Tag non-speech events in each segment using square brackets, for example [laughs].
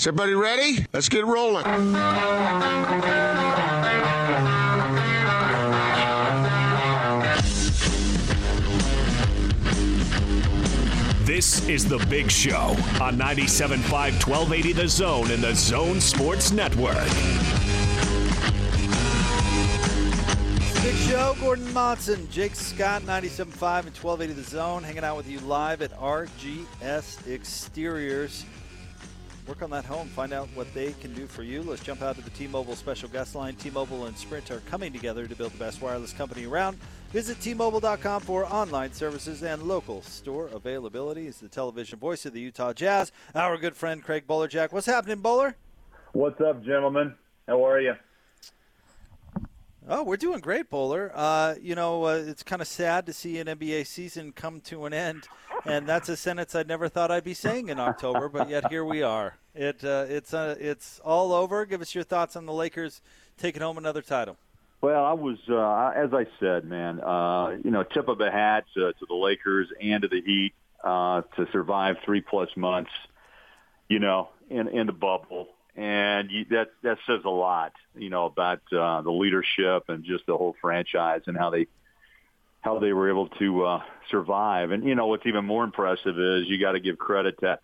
Is everybody ready? Let's get rolling. This is The Big Show on 97.5 1280 The Zone and The Zone Sports Network. Big Show, Gordon Monson, Jake Scott, 97.5 and 1280 The Zone, hanging out with you live at RGS Exteriors. Work on that home, find out what they can do for you. Let's jump out to the T Mobile special guest line. T Mobile and Sprint are coming together to build the best wireless company around. Visit T-Mobile.com for online services and local store availability. Is the television voice of the Utah Jazz, our good friend Craig Bolerjack. What's happening, Bowler? What's up, gentlemen? How are you? Oh, we're doing great, Bowler. Uh, you know, uh, it's kind of sad to see an NBA season come to an end, and that's a sentence I never thought I'd be saying in October, but yet here we are. It uh, it's uh, it's all over. Give us your thoughts on the Lakers taking home another title. Well, I was, uh, as I said, man, uh, you know, tip of the hat to, to the Lakers and to the Heat uh, to survive three plus months, you know, in, in the bubble. And you, that that says a lot, you know, about uh, the leadership and just the whole franchise and how they how they were able to uh, survive. And you know, what's even more impressive is you got to give credit to,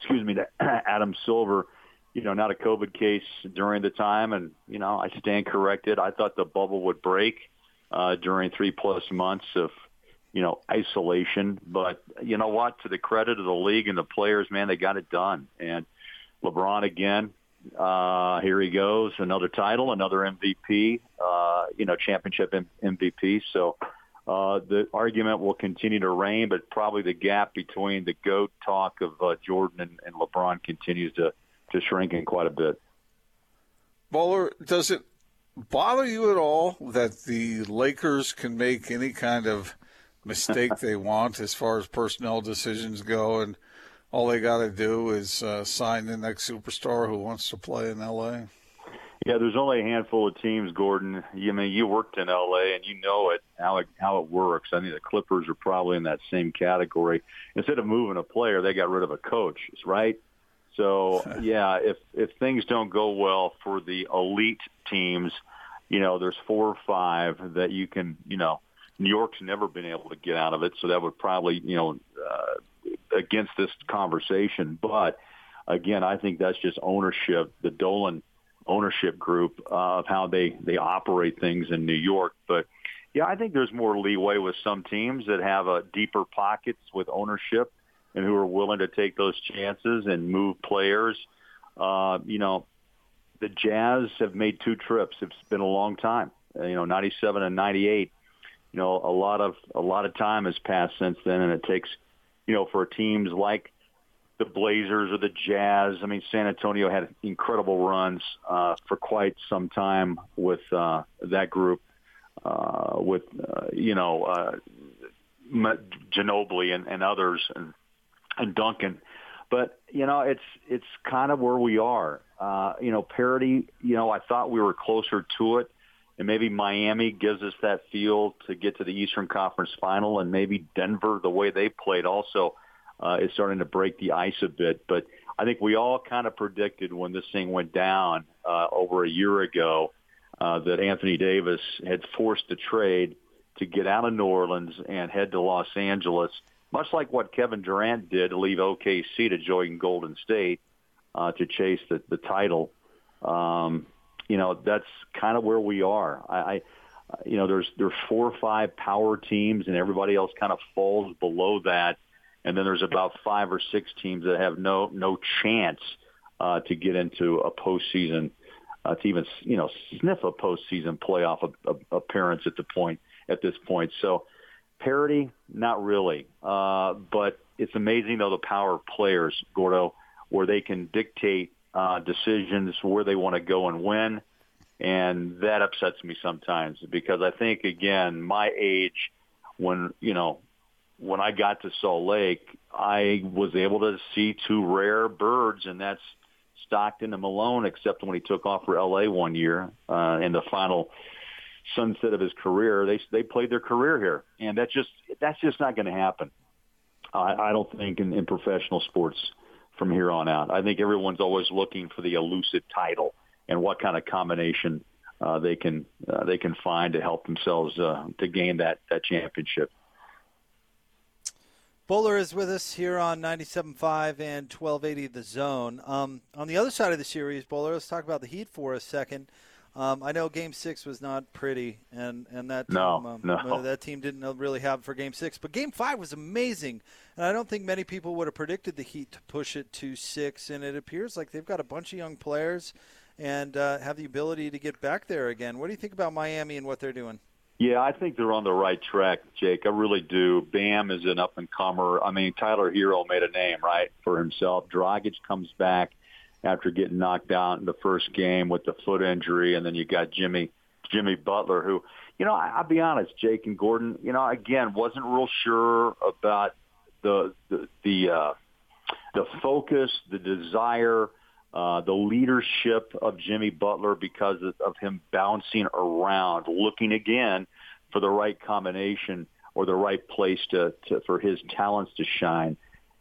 excuse me, to [clears throat] Adam Silver you know, not a COVID case during the time, and you know, I stand corrected. I thought the bubble would break uh, during three plus months of you know isolation, but you know what? To the credit of the league and the players, man, they got it done. And LeBron again, uh, here he goes, another title, another MVP, uh, you know, championship MVP. So. Uh, the argument will continue to reign, but probably the gap between the GOAT talk of uh, Jordan and, and LeBron continues to to shrink in quite a bit. Bowler, does it bother you at all that the Lakers can make any kind of mistake [laughs] they want as far as personnel decisions go, and all they got to do is uh, sign the next superstar who wants to play in L.A.? Yeah, there's only a handful of teams, Gordon. You I mean you worked in LA and you know it how it how it works. I think the Clippers are probably in that same category. Instead of moving a player, they got rid of a coach, right? So [laughs] yeah, if if things don't go well for the elite teams, you know, there's four or five that you can, you know, New York's never been able to get out of it, so that would probably, you know, uh, against this conversation. But again, I think that's just ownership, the Dolan ownership group of how they they operate things in New York. But yeah, I think there's more leeway with some teams that have a deeper pockets with ownership and who are willing to take those chances and move players. Uh, you know, the Jazz have made two trips. It's been a long time. You know, 97 and 98. You know, a lot of a lot of time has passed since then, and it takes, you know, for teams like the Blazers or the Jazz. I mean, San Antonio had incredible runs uh, for quite some time with uh, that group, uh, with uh, you know uh, Ginobili and, and others, and and Duncan. But you know, it's it's kind of where we are. Uh, you know, parity. You know, I thought we were closer to it, and maybe Miami gives us that feel to get to the Eastern Conference Final, and maybe Denver, the way they played, also is starting to break the ice a bit. But I think we all kind of predicted when this thing went down uh, over a year ago uh, that Anthony Davis had forced the trade to get out of New Orleans and head to Los Angeles much like what Kevin Durant did to leave OKC to join Golden State uh, to chase the, the title. Um, you know, that's kind of where we are. I, I, you know, there's there's four or five power teams, and everybody else kind of falls below that. And then there's about five or six teams that have no no chance uh, to get into a postseason, uh, to even you know sniff a postseason playoff appearance at the point at this point. So Parity, not really. Uh, but it's amazing though the power of players, Gordo, where they can dictate uh, decisions where they want to go and when, and that upsets me sometimes because I think again my age, when you know, when I got to Salt Lake, I was able to see two rare birds, and that's Stockton and Malone, except when he took off for LA one year uh, in the final sunset of his career. They they played their career here, and that's just that's just not going to happen. I, I don't think in, in professional sports from here on out. I think everyone's always looking for the elusive title and what kind of combination uh, they can uh, they can find to help themselves uh, to gain that that championship. Bowler is with us here on 97.5 and 1280 The Zone. Um, on the other side of the series, Bowler, let's talk about the Heat for a second. Um, I know Game Six was not pretty, and, and that no, team, um, no. that team didn't really have for Game Six. But Game Five was amazing, and I don't think many people would have predicted the Heat to push it to six. And it appears like they've got a bunch of young players and uh, have the ability to get back there again. What do you think about Miami and what they're doing? Yeah, I think they're on the right track, Jake. I really do. Bam is an up and comer. I mean, Tyler Herro made a name right for himself. Dragic comes back after getting knocked out in the first game with the foot injury, and then you got Jimmy Jimmy Butler, who, you know, I'll be honest, Jake and Gordon, you know, again, wasn't real sure about the the the, uh, the focus, the desire, uh, the leadership of Jimmy Butler because of, of him bouncing around, looking again for the right combination or the right place to, to for his talents to shine.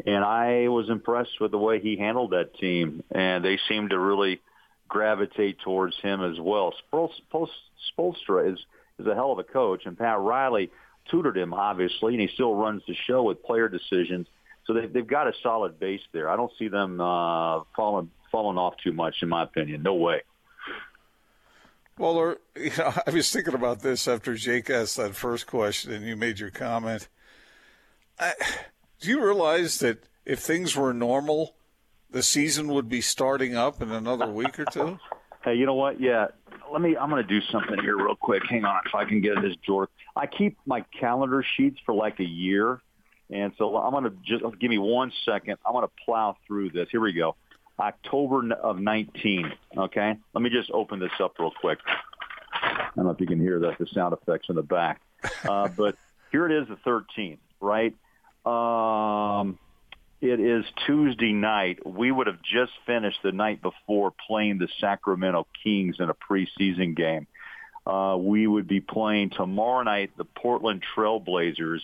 And I was impressed with the way he handled that team, and they seemed to really gravitate towards him as well. Spoelstra is is a hell of a coach, and Pat Riley tutored him obviously, and he still runs the show with player decisions. So they, they've got a solid base there. I don't see them uh, falling falling off too much, in my opinion. No way. Well, [laughs] you know, I was thinking about this after Jake asked that first question, and you made your comment. I, do you realize that if things were normal, the season would be starting up in another week or two? [laughs] Hey, you know what? Yeah, let me. I'm going to do something here real quick. Hang on, if I can get this, George. I keep my calendar sheets for like a year, and so I'm going to just give me one second. I'm going to plow through this. Here we go. October of 19. Okay, let me just open this up real quick. I don't know if you can hear that the sound effects in the back, uh, [laughs] but here it is, the 13th, right? Um, it is Tuesday night. We would have just finished the night before playing the Sacramento Kings in a preseason game. Uh, we would be playing tomorrow night the Portland Trailblazers,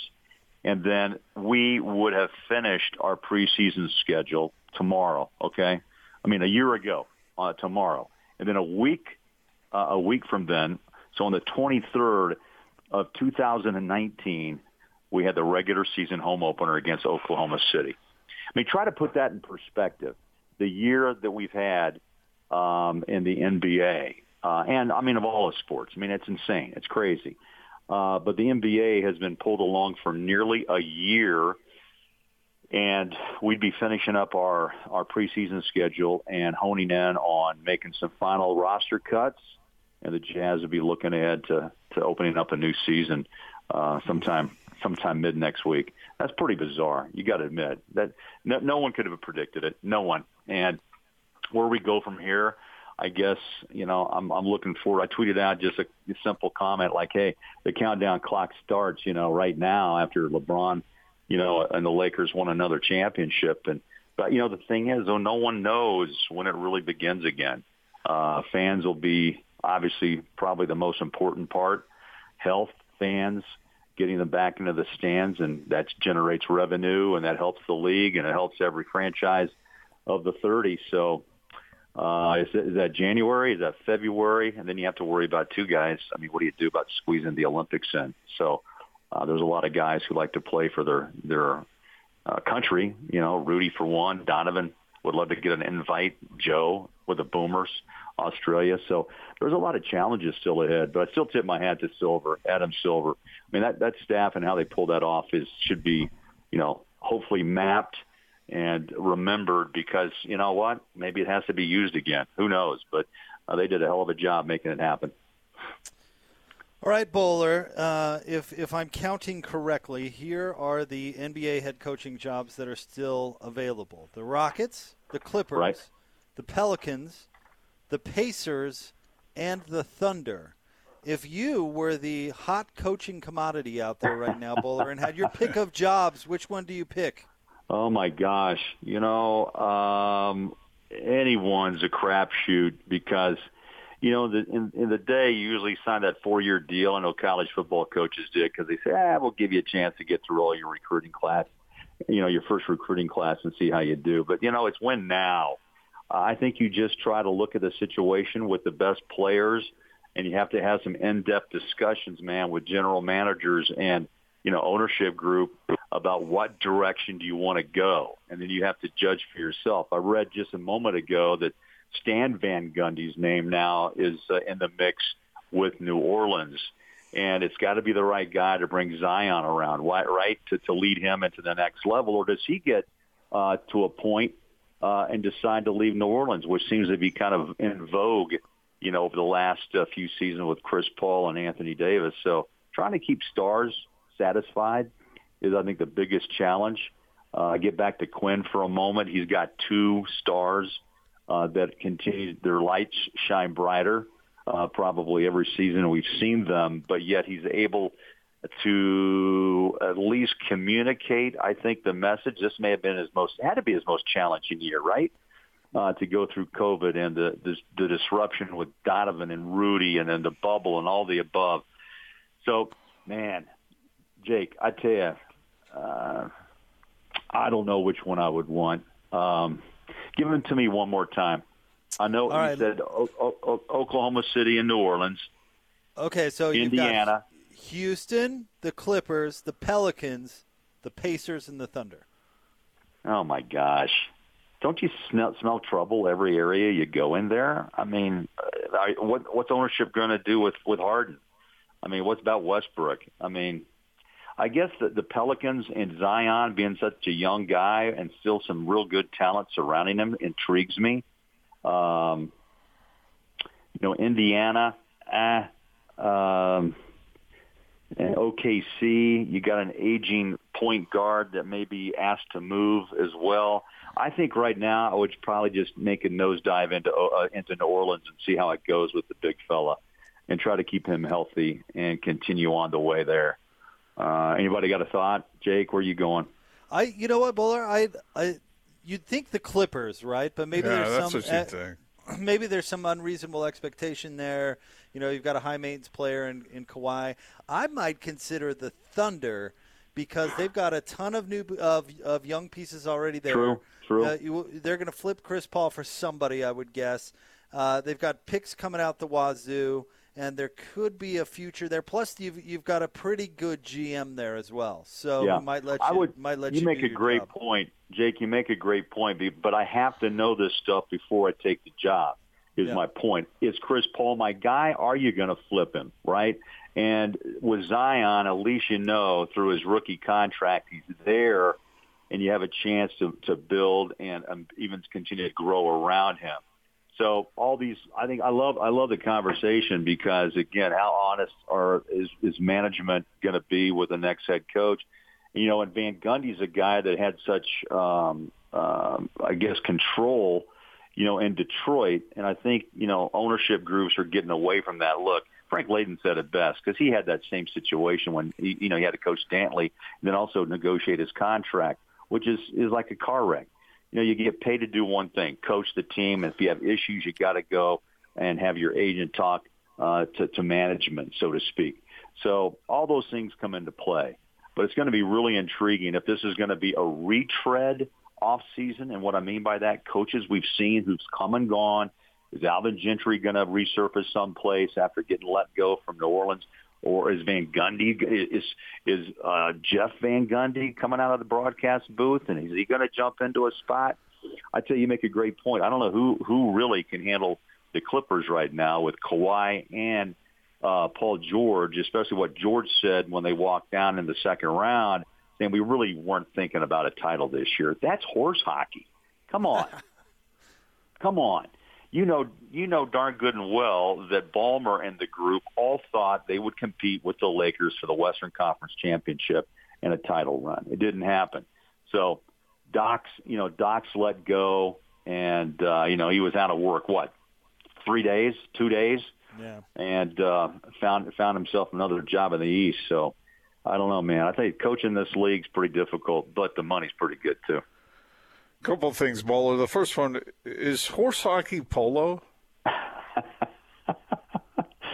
and then we would have finished our preseason schedule tomorrow. Okay, I mean a year ago uh, tomorrow, and then a week uh, a week from then. So on the 23rd of 2019, we had the regular season home opener against Oklahoma City. I mean, try to put that in perspective. The year that we've had um, in the NBA, uh, and I mean of all the sports. I mean, it's insane. It's crazy. Uh, but the NBA has been pulled along for nearly a year, and we'd be finishing up our our preseason schedule and honing in on making some final roster cuts, and the Jazz would be looking ahead to to opening up a new season uh, sometime sometime mid next week. That's pretty bizarre. You got to admit that no, no one could have predicted it. No one. And where we go from here, I guess you know I'm I'm looking forward. I tweeted out just a, a simple comment like, "Hey, the countdown clock starts." You know, right now after LeBron, you know, and the Lakers won another championship. And but you know the thing is, though, no one knows when it really begins again. Uh, fans will be obviously probably the most important part. Health, fans, getting them back into the stands, and that generates revenue, and that helps the league, and it helps every franchise of the 30. So uh, is, is that January? Is that February? And then you have to worry about two guys. I mean, what do you do about squeezing the Olympics in? So uh, there's a lot of guys who like to play for their their uh, country. You know, Rudy for one, Donovan would love to get an invite. Joe with the Boomers. Australia. So there's a lot of challenges still ahead, but I still tip my hat to Silver, Adam Silver. I mean, that, that staff and how they pull that off is should be, you know, hopefully mapped and remembered because you know what? Maybe it has to be used again. Who knows? But uh, they did a hell of a job making it happen. All right, Bowler. Uh, if if I'm counting correctly, here are the NBA head coaching jobs that are still available: the Rockets, the Clippers, right. the Pelicans, the Pacers, and the Thunder. If you were the hot coaching commodity out there right now, Bowler, and had your pick of jobs, which one do you pick? Oh my gosh, you know, um, anyone's a crapshoot because, you know, the, in, in the day you usually sign that four-year deal. I know college football coaches did because they say, "Ah, we'll give you a chance to get through all your recruiting class." you know, your first recruiting class and see how you do. But you know, it's win now. Uh, I think you just try to look at the situation with the best players, and you have to have some in-depth discussions, man, with general managers and you know ownership group about what direction do you want to go, and then you have to judge for yourself. I read just a moment ago that Stan Van Gundy's name now is uh, in the mix with New Orleans and it's got to be the right guy to bring Zion around, right, to, to lead him into the next level, or does he get uh, to a point uh, and decide to leave New Orleans, which seems to be kind of in vogue, you know, over the last uh, few seasons with Chris Paul and Anthony Davis. So trying to keep stars satisfied is, I think, the biggest challenge. Uh, get back to Quin for a moment. He's got two stars uh, that continue their lights shine brighter uh, probably every season. We've seen them, but yet he's able to at least communicate. I think the message. This may have been his most had to be his most challenging year, right? Uh, to go through COVID and the, the the disruption with Donovan and Rudy, and then the bubble and all the above. So, man, Jake, I tell you, uh, I don't know which one I would want. Um, give them to me one more time. I know All you right. said o- o- Oklahoma City and New Orleans. Okay, so Indiana, Houston, the Clippers, the Pelicans, the Pacers, and the Thunder. Oh my gosh! Don't you smell smell trouble every area you go in there? I mean, uh, I, what what's ownership going to do with with Harden? I mean, what's about Westbrook? I mean, I guess the, the Pelicans and Zion being such a young guy and still some real good talent surrounding him intrigues me. Um, you know, Indiana, eh, um, and OKC, you got an aging point guard that may be asked to move as well. I think right now I would probably just make a nosedive into uh, into New Orleans and see how it goes with the big fella, and try to keep him healthy and continue on the way there. Uh, anybody got a thought, Jake? Where are you going? I, you know what, Bowler, I, I you'd think the Clippers, right? But maybe yeah, there's some uh, [clears throat] maybe there's some unreasonable expectation there. You know, you've got a high maintenance player in, in Kawhi. I might consider the Thunder because they've got a ton of new of, of young pieces already there. True, true. Uh, you, they're going to flip Chris Paul for somebody, I would guess. Uh, they've got picks coming out the wazoo and there could be a future there. Plus, you've you've got a pretty good GM there as well, so yeah. might let you. I would, might let you, you make a great job. point, Jake. You make a great point, but I have to know this stuff before I take the job. Is yeah. my point? Is Chris Paul my guy? Are you going to flip him? Right? And with Zion, at least you know through his rookie contract, he's there, and you have a chance to to build and um, even continue to grow around him. So all these, I think I love I love the conversation because again, how honest are is is management going to be with the next head coach? You know, and Van Gundy's a guy that had such, um, um, I guess, control, you know, in Detroit, and I think you know ownership groups are getting away from that look. Frank Layden said it best because he had that same situation when he, you know he had to coach Dantley and then also negotiate his contract, which is is like a car wreck you know, you get paid to do one thing, coach the team. And if you have issues, you got to go and have your agent talk uh, to, to management, so to speak. So all those things come into play. But it's going to be really intriguing if this is going to be a retread off season. And what I mean by that, coaches we've seen who's come and gone. Is Alvin Gentry going to resurface someplace after getting let go from New Orleans? Or is Van Gundy is is uh, Jeff Van Gundy coming out of the broadcast booth, and is he going to jump into a spot? I tell you, you make a great point. I don't know who who really can handle the Clippers right now with Kawhi and uh, Paul George, especially what George said when they walked down in the second round, saying we really weren't thinking about a title this year. That's horse hockey. Come on, [laughs] come on you know you know darn good and well that Ballmer and the group all thought they would compete with the Lakers for the Western Conference championship and a title run. It didn't happen. So Doc's you know Doc's let go and uh, you know he was out of work what three days, two days, yeah, and uh, found found himself another job in the East. So I don't know, man. I think coaching this league's pretty difficult, but the money's pretty good too couple of things, Bowler. The first one is horse hockey polo. [laughs]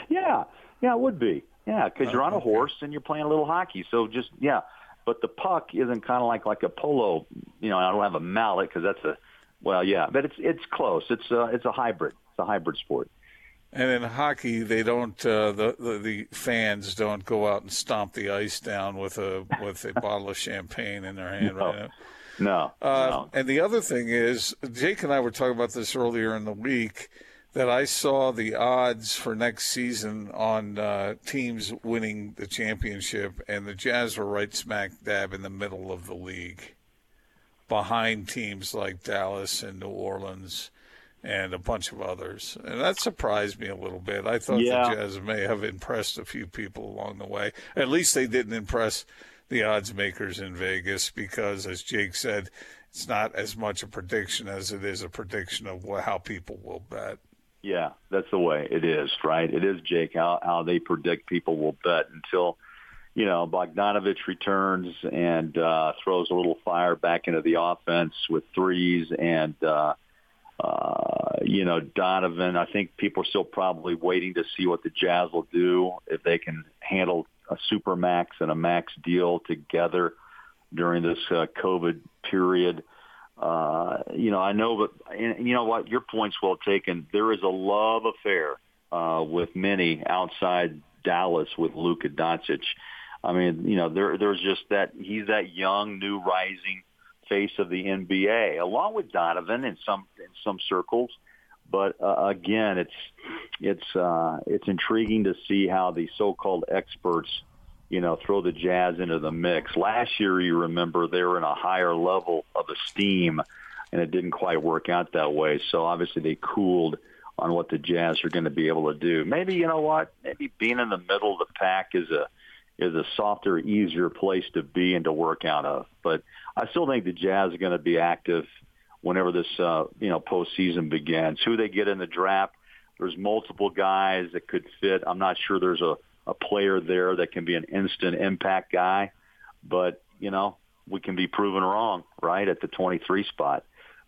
yeah, yeah, it would be. Yeah, because you're on a horse and you're playing a little hockey. So just yeah, but the puck isn't kind of like like a polo. You know, I don't have a mallet because that's a well, yeah, but it's it's close. It's a it's a hybrid. It's a hybrid sport. And in hockey, they don't uh, the, the the fans don't go out and stomp the ice down with a with a bottle of champagne in their hand. No. Right? No, Uh, no. And the other thing is, Jake and I were talking about this earlier in the week that I saw the odds for next season on uh, teams winning the championship, and the Jazz were right smack dab in the middle of the league, behind teams like Dallas and New Orleans. And a bunch of others, and that surprised me a little bit. I thought Yeah. the Jazz may have impressed a few people along the way. At least they didn't impress the odds makers in Vegas because, as Jake said, it's not as much a prediction as it is a prediction of how people will bet. Yeah, that's the way it is, right? It is, Jake, how, how they predict people will bet until, you know, Bogdanovich returns and uh, throws a little fire back into the offense with threes and, uh, uh, you know, Donovan. I think people are still probably waiting to see what the Jazz will do if they can handle a super max and a max deal together during this uh, COVID period. Uh, you know, I know, but and, you know what? Your point's well taken. There is a love affair uh, with many outside Dallas with Luka Doncic. I mean, you know, there there's just that he's that young, new, rising face of the NBA, along with Donovan in some in some circles. But uh, again, it's it's uh, it's intriguing to see how the so-called experts, you know, throw the Jazz into the mix. Last year, you remember they were in a higher level of esteem, and it didn't quite work out that way. So obviously, they cooled on what the Jazz are going to be able to do. Maybe you know what? Maybe being in the middle of the pack is a is a softer, easier place to be and to work out of. But I still think the Jazz are going to be active whenever this uh, you know postseason begins. Who they get in the draft, there's multiple guys that could fit. I'm not sure there's a, a player there that can be an instant impact guy, but you know we can be proven wrong, right, at the 23 spot.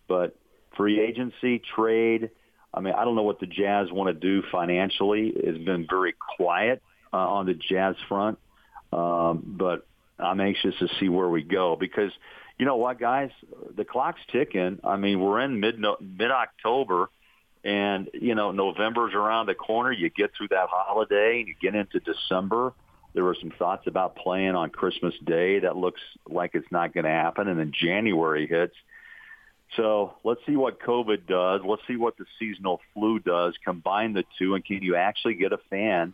But free agency, trade. I mean, I don't know what the Jazz want to do financially. It's been very quiet uh, on the Jazz front, um, but I'm anxious to see where we go because you know what, guys, the clock's ticking. I mean, we're in mid mid October, and you know November's around the corner. You get through that holiday, and you get into December. There were some thoughts about playing on Christmas Day. That looks like it's not going to happen, and then January hits. So let's see what COVID does. Let's see what the seasonal flu does. Combine the two, and can you actually get a fan,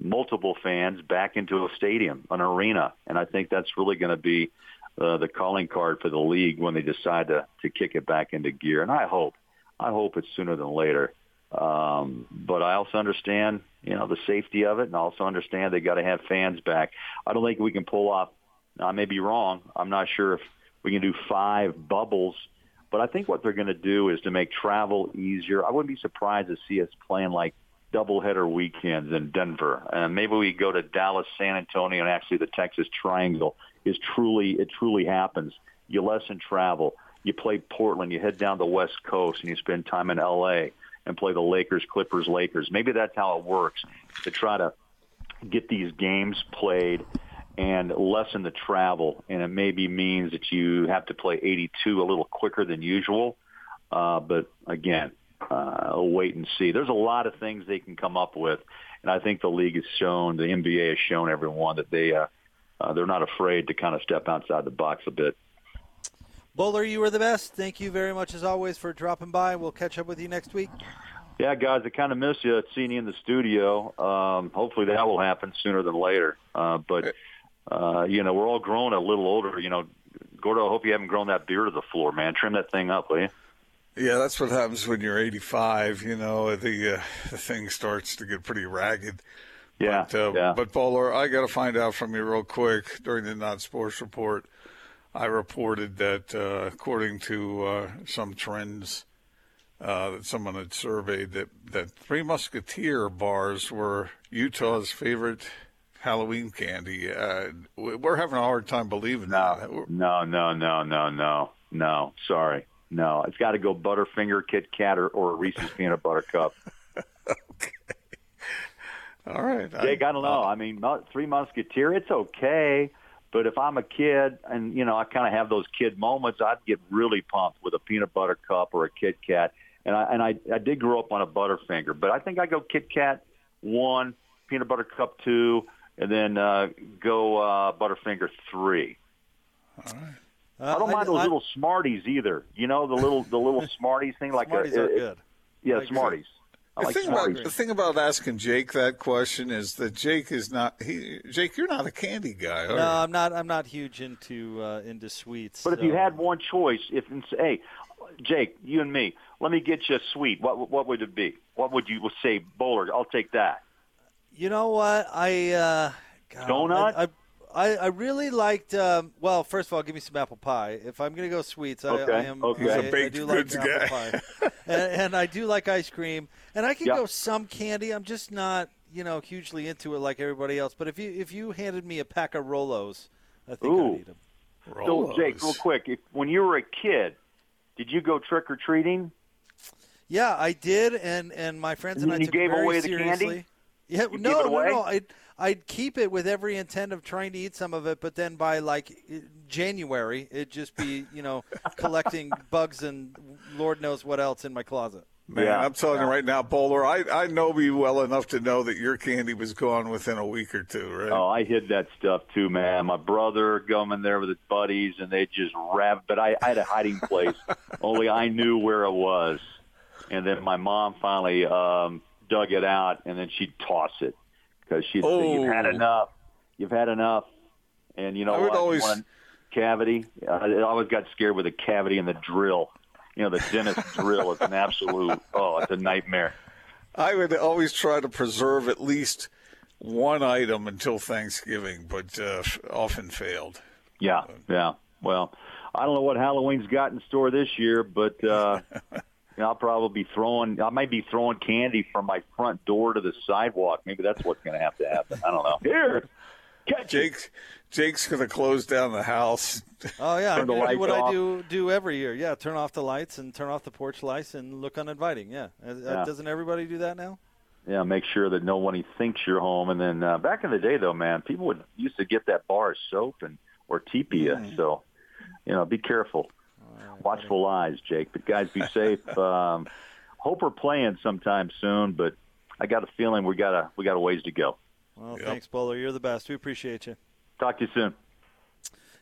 multiple fans, back into a stadium, an arena? And I think that's really going to be uh, the calling card for the league when they decide to to kick it back into gear. And I hope, I hope it's sooner than later. Um, but I also understand, you know, the safety of it, and also understand they got to have fans back. I don't think we can pull off. I may be wrong. I'm not sure if we can do five bubbles. But I think what they're going to do is to make travel easier. I wouldn't be surprised to see us playing like doubleheader weekends in Denver, and maybe we go to Dallas, San Antonio, and actually the Texas Triangle is truly it truly happens. You lessen travel. You play Portland. You head down the West Coast, and you spend time in L.A. and play the Lakers, Clippers, Lakers. Maybe that's how it works to try to get these games played and lessen the travel. And it maybe means that you have to play 82 a little quicker than usual. Uh, but again, uh, we'll wait and see. There's a lot of things they can come up with, and I think the league has shown, the NBA has shown everyone that they uh, uh, they're not afraid to kind of step outside the box a bit. Bowler, you were the best. Thank you very much as always for dropping by. We'll catch up with you next week. Yeah, guys, I kind of miss you seeing you in the studio. Um, hopefully that will happen sooner than later. Uh, but uh, you know, we're all growing a little older. You know, Gordo, I hope you haven't grown that beard to the floor, man. Trim that thing up, will you? Yeah, that's what happens when you're 85. You know, the uh, the thing starts to get pretty ragged. Yeah, But, uh, yeah. but Bowler, I got to find out from you real quick during the non sports report. I reported that uh, according to uh, some trends uh, that someone had surveyed, that, that Three Musketeer bars were Utah's favorite Halloween candy. Uh, we- we're having a hard time believing that. We're- No, no, no, no, no, no. Sorry, no. It's got to go Butterfinger, Kit Kat, or, or Reese's Peanut Butter Cup. [laughs] All right. Jake, I don't know. I mean, Mu- Three Musketeer, it's okay, But if I'm a kid and you know I kind of have those kid moments, I'd get really pumped with a peanut butter cup or a Kit Kat. And I and I, I did grow up on a Butterfinger, but I think I go Kit Kat one, peanut butter cup two, and then uh, go uh, Butterfinger three. Uh, I don't mind those I- little Smarties either. You know the little the little [laughs] Smarties thing, like Smarties a, are it- good. Yeah, I agree. Smarties. I The like thing Smarties. about the thing about asking Jake that question is that Jake is not he. Jake, you're not a candy guy, are No, you? I'm not. I'm not huge into uh, into sweets. But if you had one choice, if hey, Jake, you and me, let me get you a sweet. What what would it be? What would you say, Bowler? I'll take that. You know what? I uh, God, Donut? I, I, I really liked. Um, well, first of all, give me some apple pie. If I'm going to go sweets, I, Okay, I am. okay. He's a I, I baked do like goods apple guy. pie, [laughs] and, and I do like ice cream. And I can Yep. go some candy. I'm just not, you know, hugely into it like everybody else. But if you if you handed me a pack of Rolos, I think Ooh. I'd eat them. So, Jake, real quick, if, when you were a kid, did you go trick or treating? Yeah, I did, and and my friends and, And I you took it gave very away the seriously. candy? Yeah, You no, it no, away? no. I'd I'd keep it with every intent of trying to eat some of it, but then by like January, it'd just be you know collecting [laughs] bugs and Lord knows what else in my closet. Man, Yeah. I'm telling you right now, Bowler, I, I know you well enough to know that your candy was gone within a week or two, right? Oh, I hid that stuff too, man. My brother going there with his buddies, and they just rav. But I, I had a hiding place. [laughs] Only I knew where it was. And then my mom finally um, dug it out, and then she'd toss it because she'd say, "You've had Oh. enough. You've had enough." And you know I would what? Always- a cavity. I always got scared with a cavity in the drill. You know, the dentist [laughs] drill is an absolute. Oh, it's a nightmare. I would always try to preserve at least one item until Thanksgiving, but uh, often failed. Yeah, yeah. Well, I don't know what Halloween's got in store this year, but uh, [laughs] know, I'll probably be throwing. I might be throwing candy from my front door to the sidewalk. Maybe that's what's going to have to happen. I don't know. [laughs] Here, catch it. Jake's going to close down the house. [laughs] Oh yeah, Turn the I'm gonna do lights what I do do every year. Yeah, turn off the lights and turn off the porch lights and look uninviting. Yeah, Uh, uh, Yeah. doesn't everybody do that now? Yeah, make sure that nobody thinks you're home. And then uh, back in the day, though, man, people would used to get that bar of soap and or teepee you. So, you know, be careful. Watchful eyes, Jake. But guys, be [laughs] safe. um, hope we're playing sometime soon, but I got a feeling we got a we got a ways to go. Well, Yep. thanks, Bowler. You're the best. We appreciate you. Talk to you soon.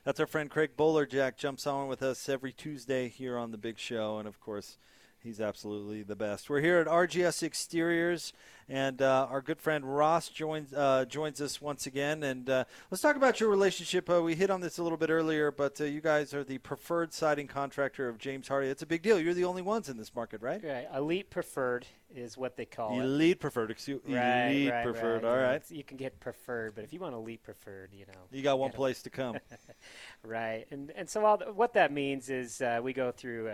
That's our friend Craig Bolerjack jumps on with us every Tuesday here on the Big Show, and of course, he's absolutely the best. We're here at RGS Exteriors, and uh, our good friend Ross joins uh, joins us once again. And uh, let's talk about your relationship. Uh, we hit on this a little bit earlier, but uh, you guys are the preferred siding contractor of James Hardie. It's a big deal. You're the only ones in this market, right? Right, elite preferred is what they call it. Elite preferred. Excuse, Right, elite right, preferred. right. All right. You can get preferred, but if you want elite preferred, you know. You got one place to come. [laughs] Right, and and so all th- what that means is uh, we go through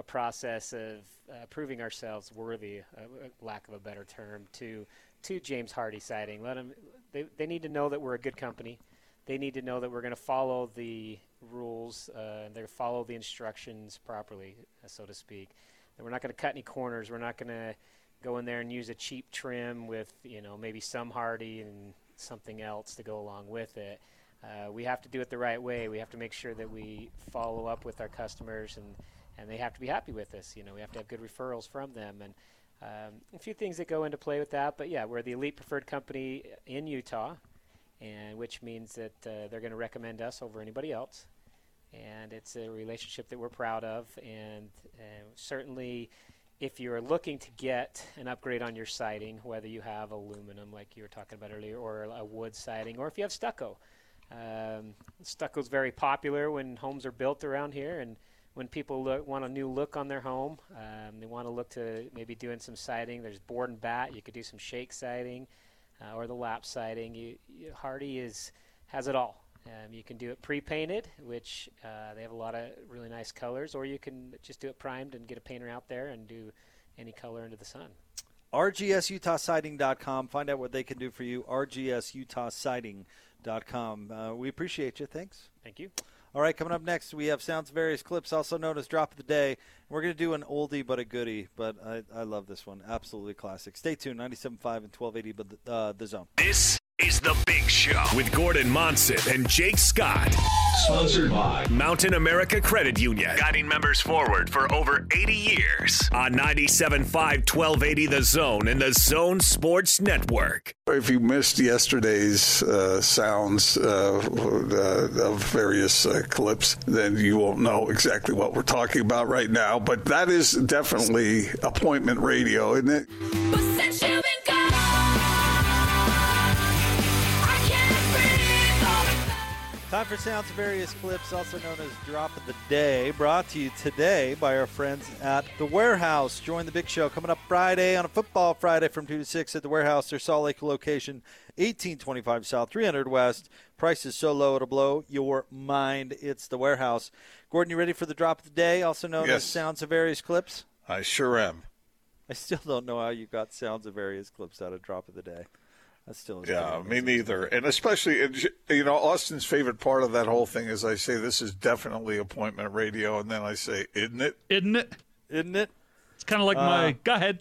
a, process of uh, proving ourselves worthy, uh, lack of a better term, to to James Hardie siding. Let them. They they need to know that we're a good company. They need to know that we're going to follow the rules. Uh, they're follow the instructions properly, uh, so to speak. That we're not going to cut any corners. We're not going to go in there and use a cheap trim with you know maybe some Hardie and something else to go along with it. Uh, we have to do it the right way. We have to make sure that we follow up with our customers, and, and they have to be happy with us. You know, we have to have good referrals from them, and um, a few things that go into play with that. But yeah, we're the elite preferred company in Utah, and which means that uh, they're going to recommend us over anybody else. And it's a relationship that we're proud of, and uh, certainly if you're looking to get an upgrade on your siding, whether you have aluminum, like you were talking about earlier, or a wood siding, or if you have stucco, um, stucco is very popular when homes are built around here, and when people look, want a new look on their home, um, they want to look to maybe doing some siding. There's board and bat. You could do some shake siding, uh, or the lap siding. You, you, Hardie is has it all. Um, you can do it pre-painted, which uh, they have a lot of really nice colors, or you can just do it primed and get a painter out there and do any color into the sun. RGSUtahSiding.com. Find out what they can do for you. RGSUtahSiding.com. Uh, we appreciate you. Thanks. Thank you. All right, coming up next, we have Sounds Various Clips, also known as Drop of the Day. We're going to do an oldie but a goodie, but I, I love this one. Absolutely classic. Stay tuned, 97.5 and 1280, but the, uh, the zone. This is The Big Show with Gordon Monson and Jake Scott. Sponsored by Mountain America Credit Union, guiding members forward for over 80 years on 97.5 1280 The Zone and The Zone Sports Network. If you missed yesterday's uh, sounds uh, uh, of various uh, clips, then you won't know exactly what we're talking about right now. But that is definitely appointment radio, isn't it? Time for Sounds of Various Clips, also known as Drop of the Day, brought to you today by our friends at The Warehouse. Join the big show coming up Friday on a football Friday from 2 to 6 at The Warehouse, their Salt Lake location, 1825 South, 300 West. Price is so low it'll blow your mind. It's The Warehouse. Gordon, you ready for the Drop of the Day, also known Yes. as Sounds of Various Clips? I sure am. I still don't know how you got Sounds of Various Clips out of Drop of the Day. That's still Yeah, me neither. And especially, you know, Austin's favorite part of that whole thing is I say this is definitely appointment radio, and then I say, isn't it? isn't it? Isn't it? It's kind of like my. Go ahead.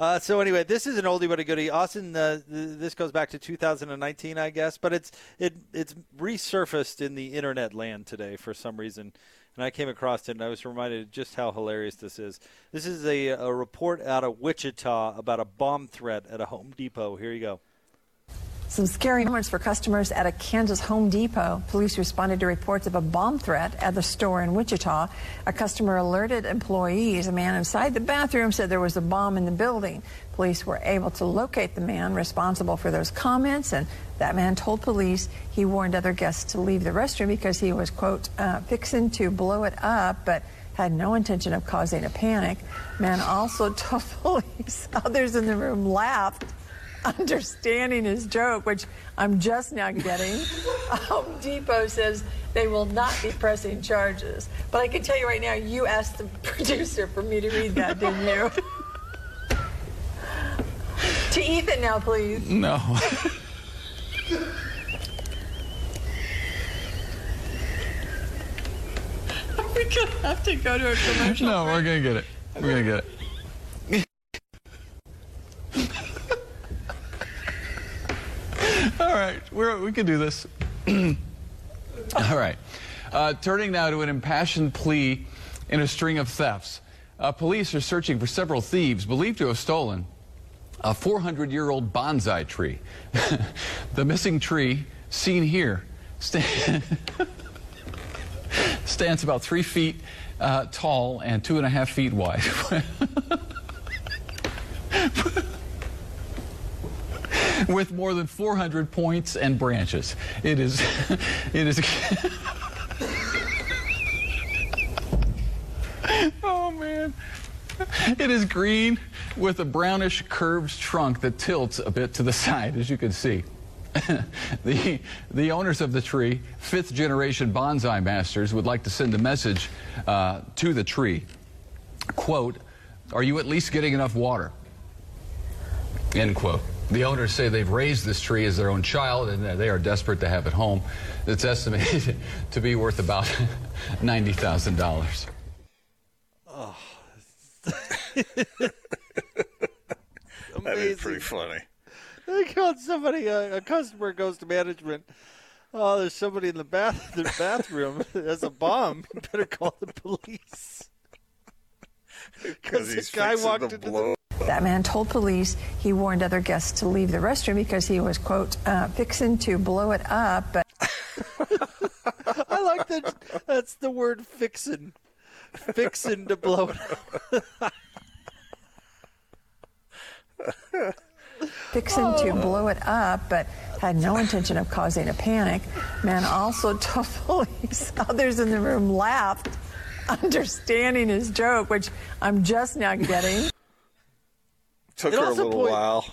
Uh, so anyway, this is an oldie but a goodie. Austin, uh, th- this goes back to 2019, I guess, but it's it it's resurfaced in the internet land today for some reason, and I came across it and I was reminded just how hilarious this is. This is a, a report out of Wichita about a bomb threat at a Home Depot. Here you go. Some scary moments for customers at a Kansas Home Depot. Police responded to reports of a bomb threat at the store in Wichita. A customer alerted employees. A man inside the bathroom said there was a bomb in the building. Police were able to locate the man responsible for those comments, and that man told police he warned other guests to leave the restroom because he was, quote, uh, fixing to blow it up, but had no intention of causing a panic. Man also [laughs] told police others in the room laughed [laughs] understanding his joke, which I'm just now getting. [laughs] Home Depot says they will not be pressing charges. But I can tell you right now, you asked the [laughs] producer for me to read that, didn't you? to Ethan now, please. No. Are we going to have to go to a commercial? no, we're gonna get it. We're gonna get it. All right, we're, we can do this. [clears throat] All right. Uh, turning now to an impassioned plea in a string of thefts. Uh, police are searching for several thieves believed to have stolen a 400 year old bonsai tree. [laughs] the missing tree, seen here, sta- [laughs] stands about three feet uh, tall and two and a half feet wide. [laughs] [laughs] With more than 400 points and branches. It is, [laughs] it is. [laughs] oh man. It is green with a brownish curved trunk that tilts a bit to the side, as you can see. the, the owners of the tree, fifth generation bonsai masters, would like to send a message uh, to the tree. Quote, Are you at least getting enough water? End quote. The owners say they've raised this tree as their own child and they are desperate to have it home. It's estimated [laughs] to be worth about [laughs] $90,000. Oh. That is pretty funny. They called somebody. A, a customer goes to management. Oh, there's somebody in the bath [laughs] the bathroom. There's a bomb. You better call the police. [laughs] Because the guy fixing walked to into blow That man told police he warned other guests to leave the restroom because he was, quote, uh, fixing to blow it up, but. [laughs] I like that. That's the word "fixin." Fixin' to blow it up. [laughs] fixing to blow it up, but had no intention of causing a panic. Man also told police others in the room laughed, [laughs] understanding his joke, which I'm just now getting. Took It her a also little point- while.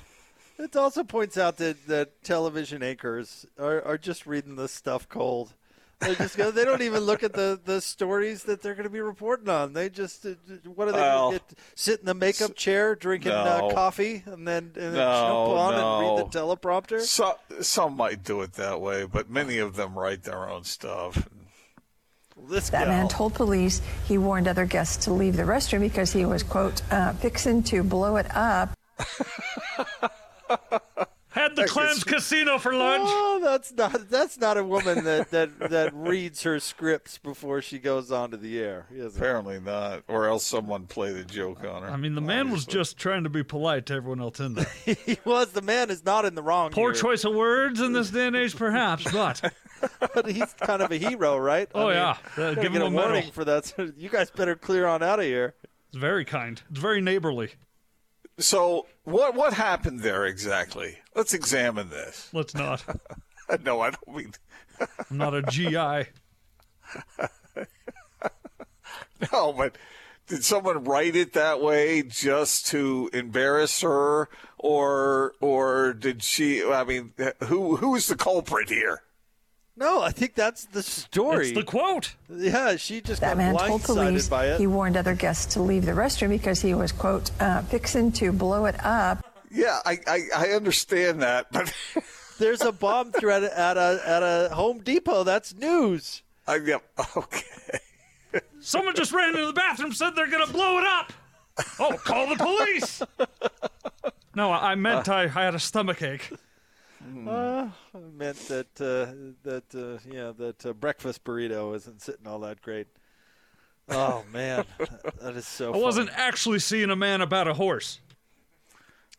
It also points out that, that television anchors are, are just reading this stuff cold. They just go, they don't even look at the, the stories that they're going to be reporting on. They just uh, what are they Well, get, sit in the makeup chair drinking no. uh, coffee and then and then No, jump on and read the teleprompter. So, some might do it that way, but many of them write their own stuff. This That gal. man told police he warned other guests to leave the restroom because he was, quote, uh, fixing to blow it up. Had [laughs] had the clams casino for lunch. Oh, that's not that's not a woman that, that, that reads her scripts before she goes onto the air. Yes. Apparently not, or else someone played a joke on her. I mean, the man was just trying to be polite to everyone else in there. [laughs] he was the man is not in the wrong. Poor here, choice of words in this day and age, perhaps, but [laughs] [laughs] but he's kind of a hero, right? Oh, yeah. Uh, give him a a medal. warning for that. So [laughs] you guys better clear on out of here. it's very kind. It's very neighborly. So what what happened there exactly? Let's examine this. Let's not. [laughs] no, I don't mean. I'm not a GI. No, but did someone write it that way just to embarrass her, or or did she? I mean, who who is the culprit here? No, I think that's the story. It's the quote. yeah, she just That got man told police by it. he warned other guests to leave the restroom because he was, quote, uh, fixing to blow it up. Yeah, I I, I understand that, but [laughs] There's a bomb threat at a at a Home Depot. That's news. I yeah, okay. [laughs] Someone just ran into the bathroom, said they're going to blow it up. Oh, call the police. [laughs] No, I I meant I, I had a stomach ache. Uh, I meant that uh, that uh, yeah that uh, breakfast burrito isn't sitting all that great. Oh man, [laughs] that is so. I wasn't actually seeing a man about a horse.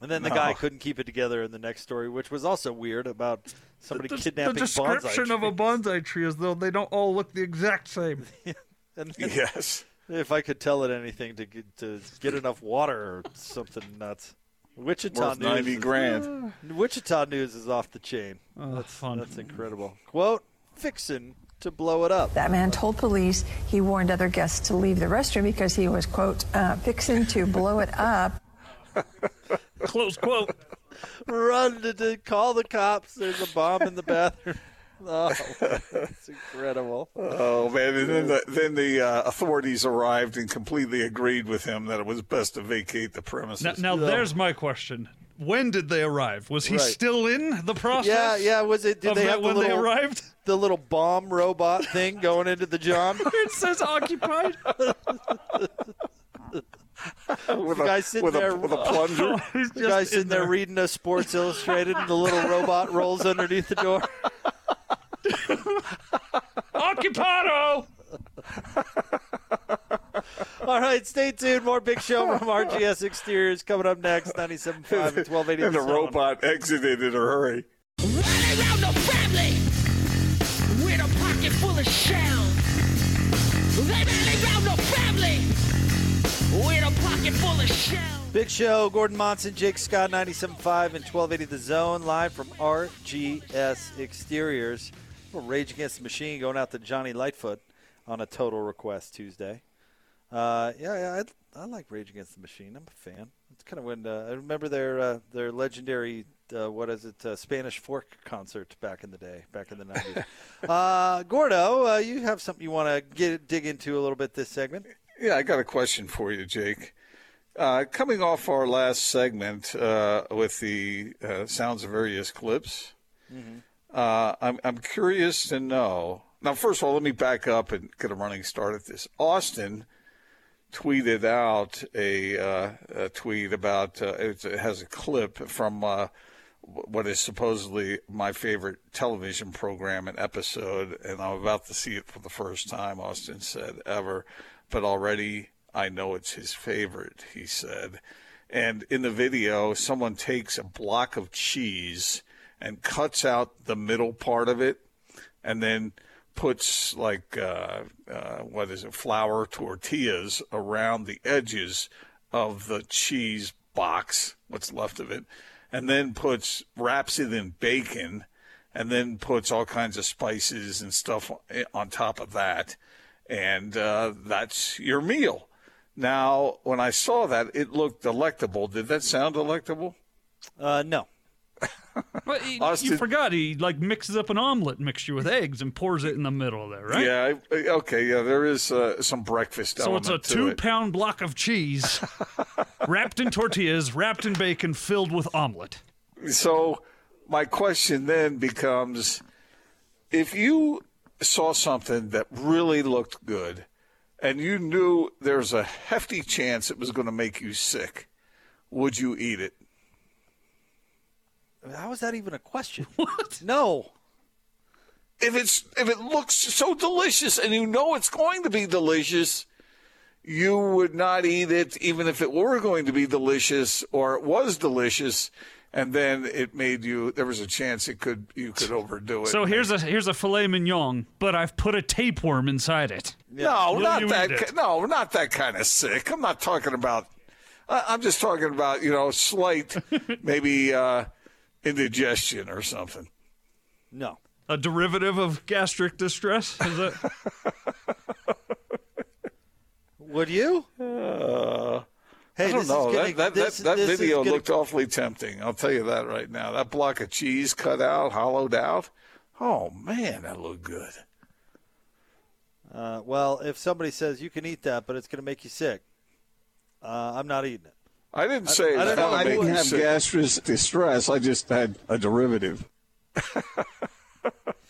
And then the guy couldn't keep it together in the next story, which was also weird about somebody The, kidnapping the description bonsai of a bonsai tree as though they don't all look the exact same. [laughs] And then yes. if I could tell it anything to get, to get enough water or something nuts. Wichita Worth news. ninety is- grand. Wichita news is off the chain. Oh, that's fun. That's incredible. Quote: "Fixin' to blow it up." That man told police he warned other guests to leave the restroom because he was, quote, uh, fixing to blow it up. Close quote. [laughs] Run to, to call the cops. There's a bomb in the bathroom. [laughs] Oh, that's incredible. Oh man! And then the then the uh, authorities arrived and completely agreed with him that it was best to vacate the premises. Now, now there's my question. When did they arrive? Was he Right. still in the process? Yeah, yeah. Was it? Did they that have the when little, they arrived? the little bomb robot thing going into the John? [laughs] It says occupied. [laughs] with, the guy a, sitting with, there- a, with a plunger. He's The just guy in sitting there reading a Sports Illustrated, and the little robot rolls underneath the door. [laughs] Occupado. [laughs] All right, stay tuned. More big show from RGS Exteriors coming up next. 97.5 and 1280. and the Zone. robot exited in a hurry. Running around the family with a pocket full of shells. They running around the family with a pocket full of shells. Big show. Gordon Monson, Jake Scott, 97.5 and 1280 The Zone, live from RGS Exteriors. Little Rage Against the Machine going out to Johnny Lightfoot on a total request Tuesday. Uh, yeah, yeah I, I like Rage Against the Machine. I'm a fan. It's kind of when uh, I remember their uh, their legendary uh, what is it uh, Spanish Fork concert back in the day, back in the 90s. [laughs] uh, Gordo, uh, you have something you want to get dig into a little bit this segment? Yeah, I got a question for you, Jake. Uh, coming off our last segment uh, with the uh, sounds of various clips, uh, I'm, I'm curious to know. Now, first of all, let me back up and get a running start at this. Austin tweeted out a, uh, a tweet about uh, it has a clip from uh, what is supposedly my favorite television program and episode, and I'm about to see it for the first time. Austin said ever, but already I know it's his favorite. He said, and in the video, someone takes a block of cheese and cuts out the middle part of it, and then puts like uh, uh, what is it, flour tortillas around the edges of the cheese box, what's left of it, and then puts wraps it in bacon, and then puts all kinds of spices and stuff on- top of that, and uh, that's your meal. Now, when I saw that, it looked delectable. Did that sound delectable? Uh, no. [laughs] But he, Austin- you forgot he like mixes up an omelet mixture with eggs and pours it in the middle of there, right? Yeah. I, okay. Yeah. There is uh, some breakfast So it's a to it. two-pound block of cheese [laughs] wrapped in tortillas, wrapped in bacon, filled with omelet. So my question then becomes if you saw something that really looked good and you knew there's a hefty chance it was going to make you sick, would you eat it? How is that even a question? [laughs] What? No. If it's if it looks so delicious and you know it's going to be delicious, you would not eat it even if it were going to be delicious or it was delicious and then it made you there was a chance it could you could overdo it. So here's a here's a filet mignon, but I've put a tapeworm inside it. No, Will not that. ki- No, not that kind of sick. I'm not talking about. I- I'm just talking about you know slight, [laughs] maybe uh, indigestion or something. No. A derivative of gastric distress? Is it? [laughs] Would you? Uh, Hey, I don't this is know. gonna- that that, this- that, that this is video gonna- looked awfully tempting. I'll tell you that right now. That block of cheese cut out, hollowed out. Oh man, that looked good. Uh, well, if somebody says you can eat that, but it's going to make you sick, uh, I'm not eating it. I didn't say I don't that. know. I didn't have sick. gastric distress. I just had a derivative. [laughs]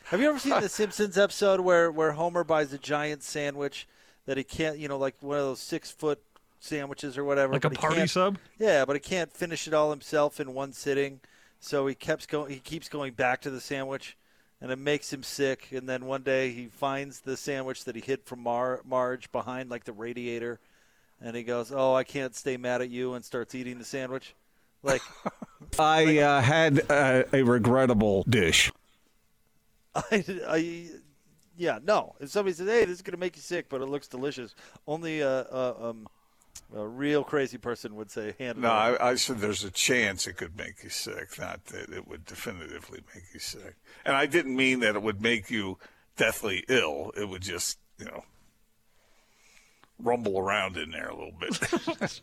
Have you ever seen the Simpsons episode where, where Homer buys a giant sandwich that he can't, you know, like one of those six foot sandwiches or whatever? Like a party sub? Yeah, but he can't finish it all himself in one sitting, so he keeps going. He keeps going back to the sandwich, and it makes him sick. And then one day he finds the sandwich that he hid from Mar- Marge behind like the radiator, and he goes, "Oh, I can't stay mad at you," and starts eating the sandwich. Like [laughs] I uh, had uh, a regrettable dish. [laughs] I, I, yeah, no. If somebody says, "Hey, this is gonna make you sick," but it looks delicious, only a, a, um, a real crazy person would say, "Hand it No. I, I said there's a chance it could make you sick, not that it would definitively make you sick. And I didn't mean that it would make you deathly ill. It would just, you know, rumble around in there a little bit.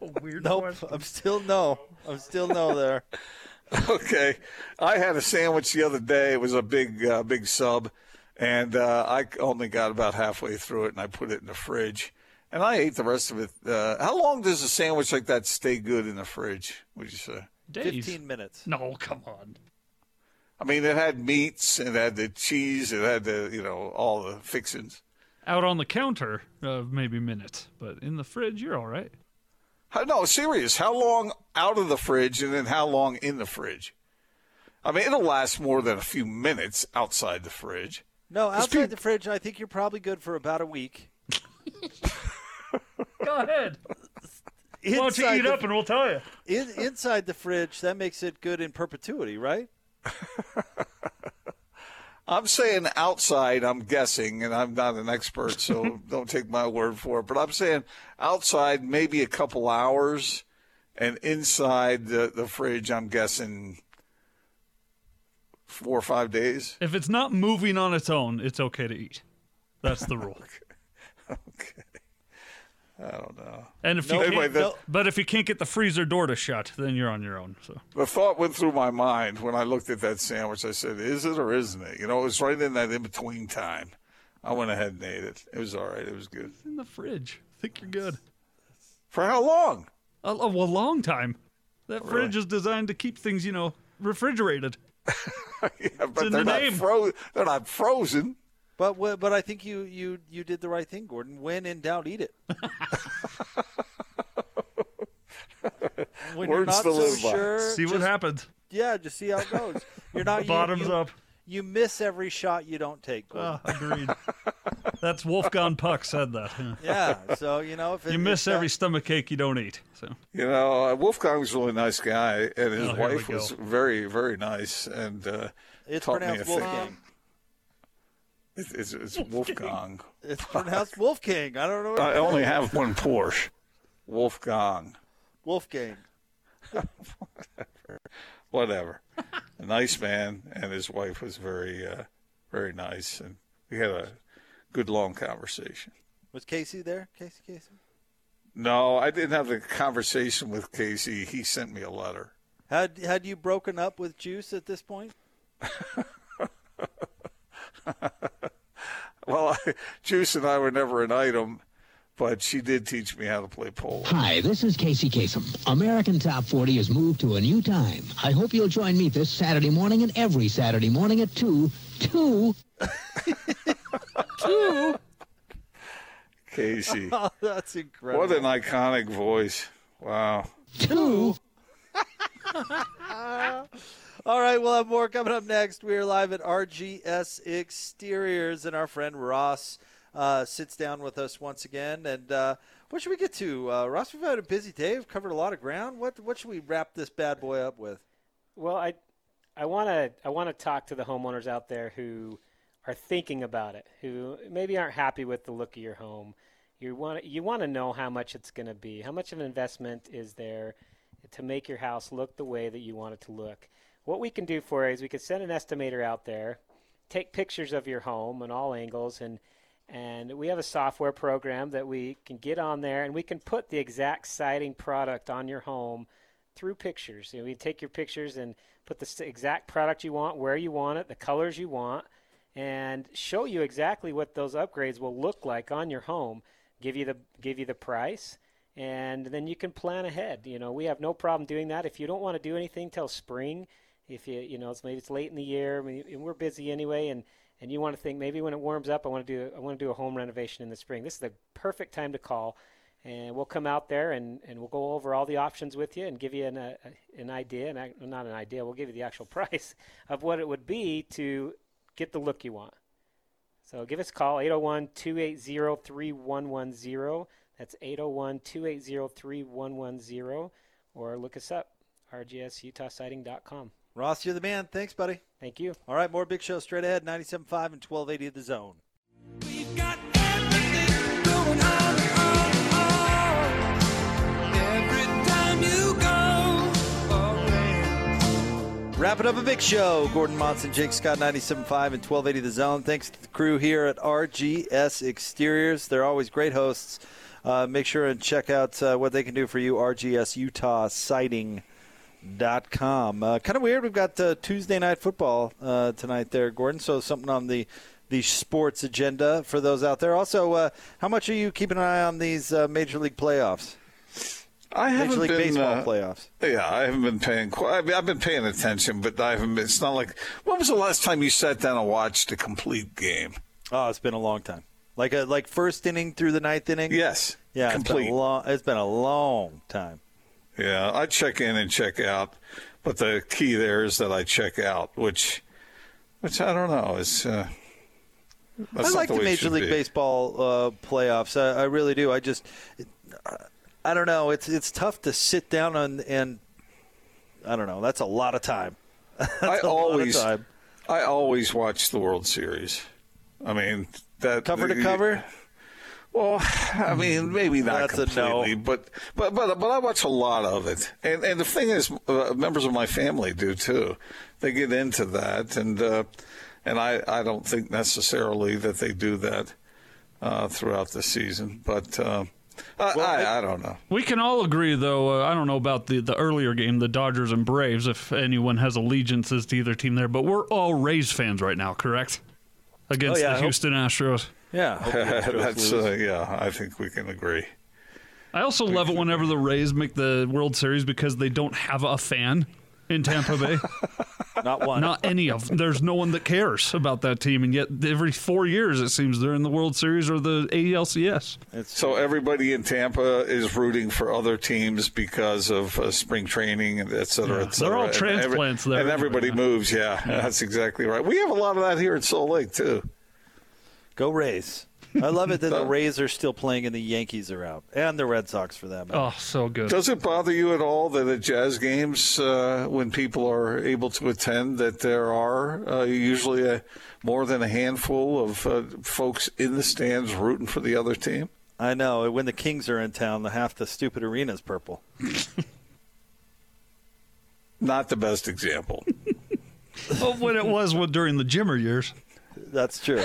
[laughs] Weird Nope, question. I'm still no. I'm still no there. [laughs] okay, I had a sandwich the other day. It was a big, uh, big sub, and uh, I only got about halfway through it, and I put it in the fridge, and I ate the rest of it. Uh, how long does a sandwich like that stay good in the fridge? Would you say? Days. Fifteen minutes. No, come on. I mean, it had meats, it had the cheese, it had the, you know, all the fixings. Out on the counter, uh, maybe minutes, but in the fridge, you're all right. How, no, serious. How long out of the fridge and then how long in the fridge? I mean, it'll last more than a few minutes outside the fridge. No, outside peop- the fridge, I think you're probably good for about a week. [laughs] Go ahead. Why don't you eat the- up and we'll tell you. In, inside the fridge, that makes it good in perpetuity, right? [laughs] I'm saying outside, I'm guessing, and I'm not an expert, so [laughs] don't take my word for it. But I'm saying outside, maybe a couple hours, and inside the, the fridge, I'm guessing four or five days. If it's not moving on its own, it's okay to eat. That's the rule. [laughs] Okay. I don't know. And if No, you anyway, can't, the- but if you can't get the freezer door to shut, then you're on your own. So The thought went through my mind when I looked at that sandwich. I said, "Is it or isn't it?" You know, it was right in that in between time. I went ahead and ate it. It was all right. It was good. in the fridge, I think you're good. For how long? A, a, long time. That Really? fridge is designed to keep things, you know, refrigerated. [laughs] yeah, but in they're the not name. fro- They're not frozen. But but I think you, you you did the right thing, Gordon. When in doubt, eat it. [laughs] when you're Words not to so live by. sure, See what happens. Yeah, just see how it goes. You're not [laughs] Bottoms you, up. You miss every shot you don't take. Gordon. Ah, agreed. [laughs] That's Wolfgang Puck said that. yeah. yeah, so you know if it, You miss every that- stomach ache you don't eat. So You know, uh, Wolfgang was a really nice guy, and his Oh, wife was very, very nice, and uh, It's taught me pronounced a thing. It's, it's, it's Wolfgang. It's pronounced Wolfgang. I don't know. I only have one Porsche. Wolfgang. Wolfgang. [laughs] Whatever. A nice man, and his wife was very, uh, very nice, and we had a good long conversation. Was Casey there? Casey Casey. No, I didn't have a conversation with Casey. He sent me a letter. Had had you broken up with Juice at this point? [laughs] [laughs] Well, I, Juice and I were never an item, but she did teach me how to play polo. Hi, this is Casey Kasem. American Top 40 has moved to a new time. I hope you'll join me this Saturday morning and every Saturday morning at 2. 2. [laughs] 2. Casey. [laughs] Oh, that's incredible. What an iconic voice. Wow. 2. All right, we'll have more coming up next. We are live at RGS Exteriors, and our friend Ross uh, sits down with us once again. And uh, what should we get to? Uh, Ross, we've had a busy day. We've covered a lot of ground. What what should we wrap this bad boy up with? Well, I I want to I want to talk to the homeowners out there who are thinking about it, who maybe aren't happy with the look of your home. You want you want to know how much it's going to be. How much of an investment is there to make your house look the way that you want it to look? What we can do for you is we can send an estimator out there, take pictures of your home on all angles, and and we have a software program that we can get on there, and we can put the exact siding product on your home through pictures. You know, we take your pictures and put the exact product you want, where you want it, the colors you want, and show you exactly what those upgrades will look like on your home. Give you the give you the price, and then you can plan ahead. You know, we have no problem doing that. If you don't want to do anything till spring, if you you know it's maybe it's late in the year, I and we're busy anyway, and and you want to think maybe when it warms up, I want to do I want to do a home renovation in the spring. This is the perfect time to call and we'll come out there and, and we'll go over all the options with you and give you an, uh, an idea, and ac- not an idea, we'll give you the actual [laughs] price of what it would be to get the look you want. So give us a call, 801 280 3110. That's 801 280 3110. Or look us up, rgsutahsiding.com. Ross, you're the man. Thanks, buddy. Thank you. All right, more big show straight ahead. 97.5 and 1280 at the zone. We've got everything going on. Every time you go. Wrapping up a big show. Gordon Monson, Jake Scott, 97.5 and 1280 The Zone. Thanks to the crew here at RGS Exteriors. They're always great hosts. Uh, make sure and check out uh, what they can do for you, rgsutahsiding.com. Uh, kind of weird. We've got uh, Tuesday night football uh, tonight there, Gordon. So something on the the sports agenda for those out there. Also, uh, how much are you keeping an eye on these uh, Major League playoffs? I haven't League been Baseball uh, playoffs. Yeah, I haven't been paying. I mean, I've been paying attention, but I haven't. Been, it's not like. When was the last time you sat down and watched a complete game? Oh, it's been a long time. Like a like first inning through the ninth inning. Yes, Yeah, It's complete. been a long. It's been a long time. Yeah, I check in and check out, but the key there is that I check out, which, which I don't know is. Uh, I like the the Major League be. Baseball uh, playoffs. I, I really do. I just, I don't know. It's it's tough to sit down and and I don't know. That's a lot of time. [laughs] I a lot of always, time. I always watch the World Series. I mean that Cover to cover. Well, I mean, maybe not That's a no. completely, but but but but I watch a lot of it, and and the thing is, uh, members of my family do too. They get into that, and uh, and I I don't think necessarily that they do that uh, throughout the season, but uh, I, I I don't know. We can all agree, though. Uh, I don't know about the, the earlier game, the Dodgers and Braves, if anyone has allegiances to either team there, but we're all Rays fans right now, correct? Against Oh, yeah, I the hope- Houston Astros. Yeah, hopefully the Astros [laughs] That's uh, yeah. I think we can agree. I also love it whenever the Rays make the World Series because they don't have a fan in Tampa Bay. [laughs] not one. Not any of them. There's no one that cares about that team, and yet every four years it seems they're in the World Series or the ALCS. It's, So everybody in Tampa is rooting for other teams because of uh, spring training and et cetera, Yeah, et cetera. they're all And every- transplants there and everybody anyway. moves. Yeah, that's exactly right. We have a lot of that here in Salt Lake too. Go Rays. I love it that the [laughs] Rays are still playing and the Yankees are out, and the Red Sox for that matter. Oh, so good. Does it bother you at all that at Jazz games, uh, when people are able to attend, that there are uh, usually a, more than a handful of uh, folks in the stands rooting for the other team? I know. When the Kings are in town, the half the stupid arena is purple. [laughs] Not the best example. [laughs] Oh, when it was when, during the Jimmer years That's true.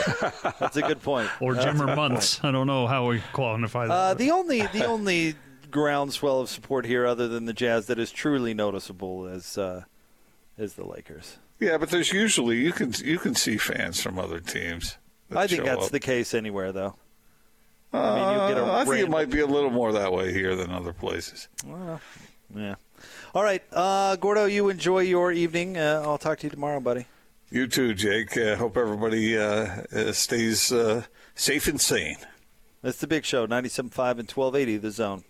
That's a good point. or That's a Jimmer good months. I don't know how we qualify that. Uh, the only the only groundswell of support here, other than the Jazz, that is truly noticeable is uh, is the Lakers. Yeah, but there's usually you can you can see fans from other teams. I think that's up. the case anywhere, though. Uh, I mean, you get a I think it might be a little more that way here than other places. Well, yeah. All right, uh, Gordo, you enjoy your evening. Uh, I'll talk to you tomorrow, buddy. You too, Jake. Uh, hope everybody uh, uh, stays uh, safe and sane. That's the big show, 97.5 and 1280, The Zone.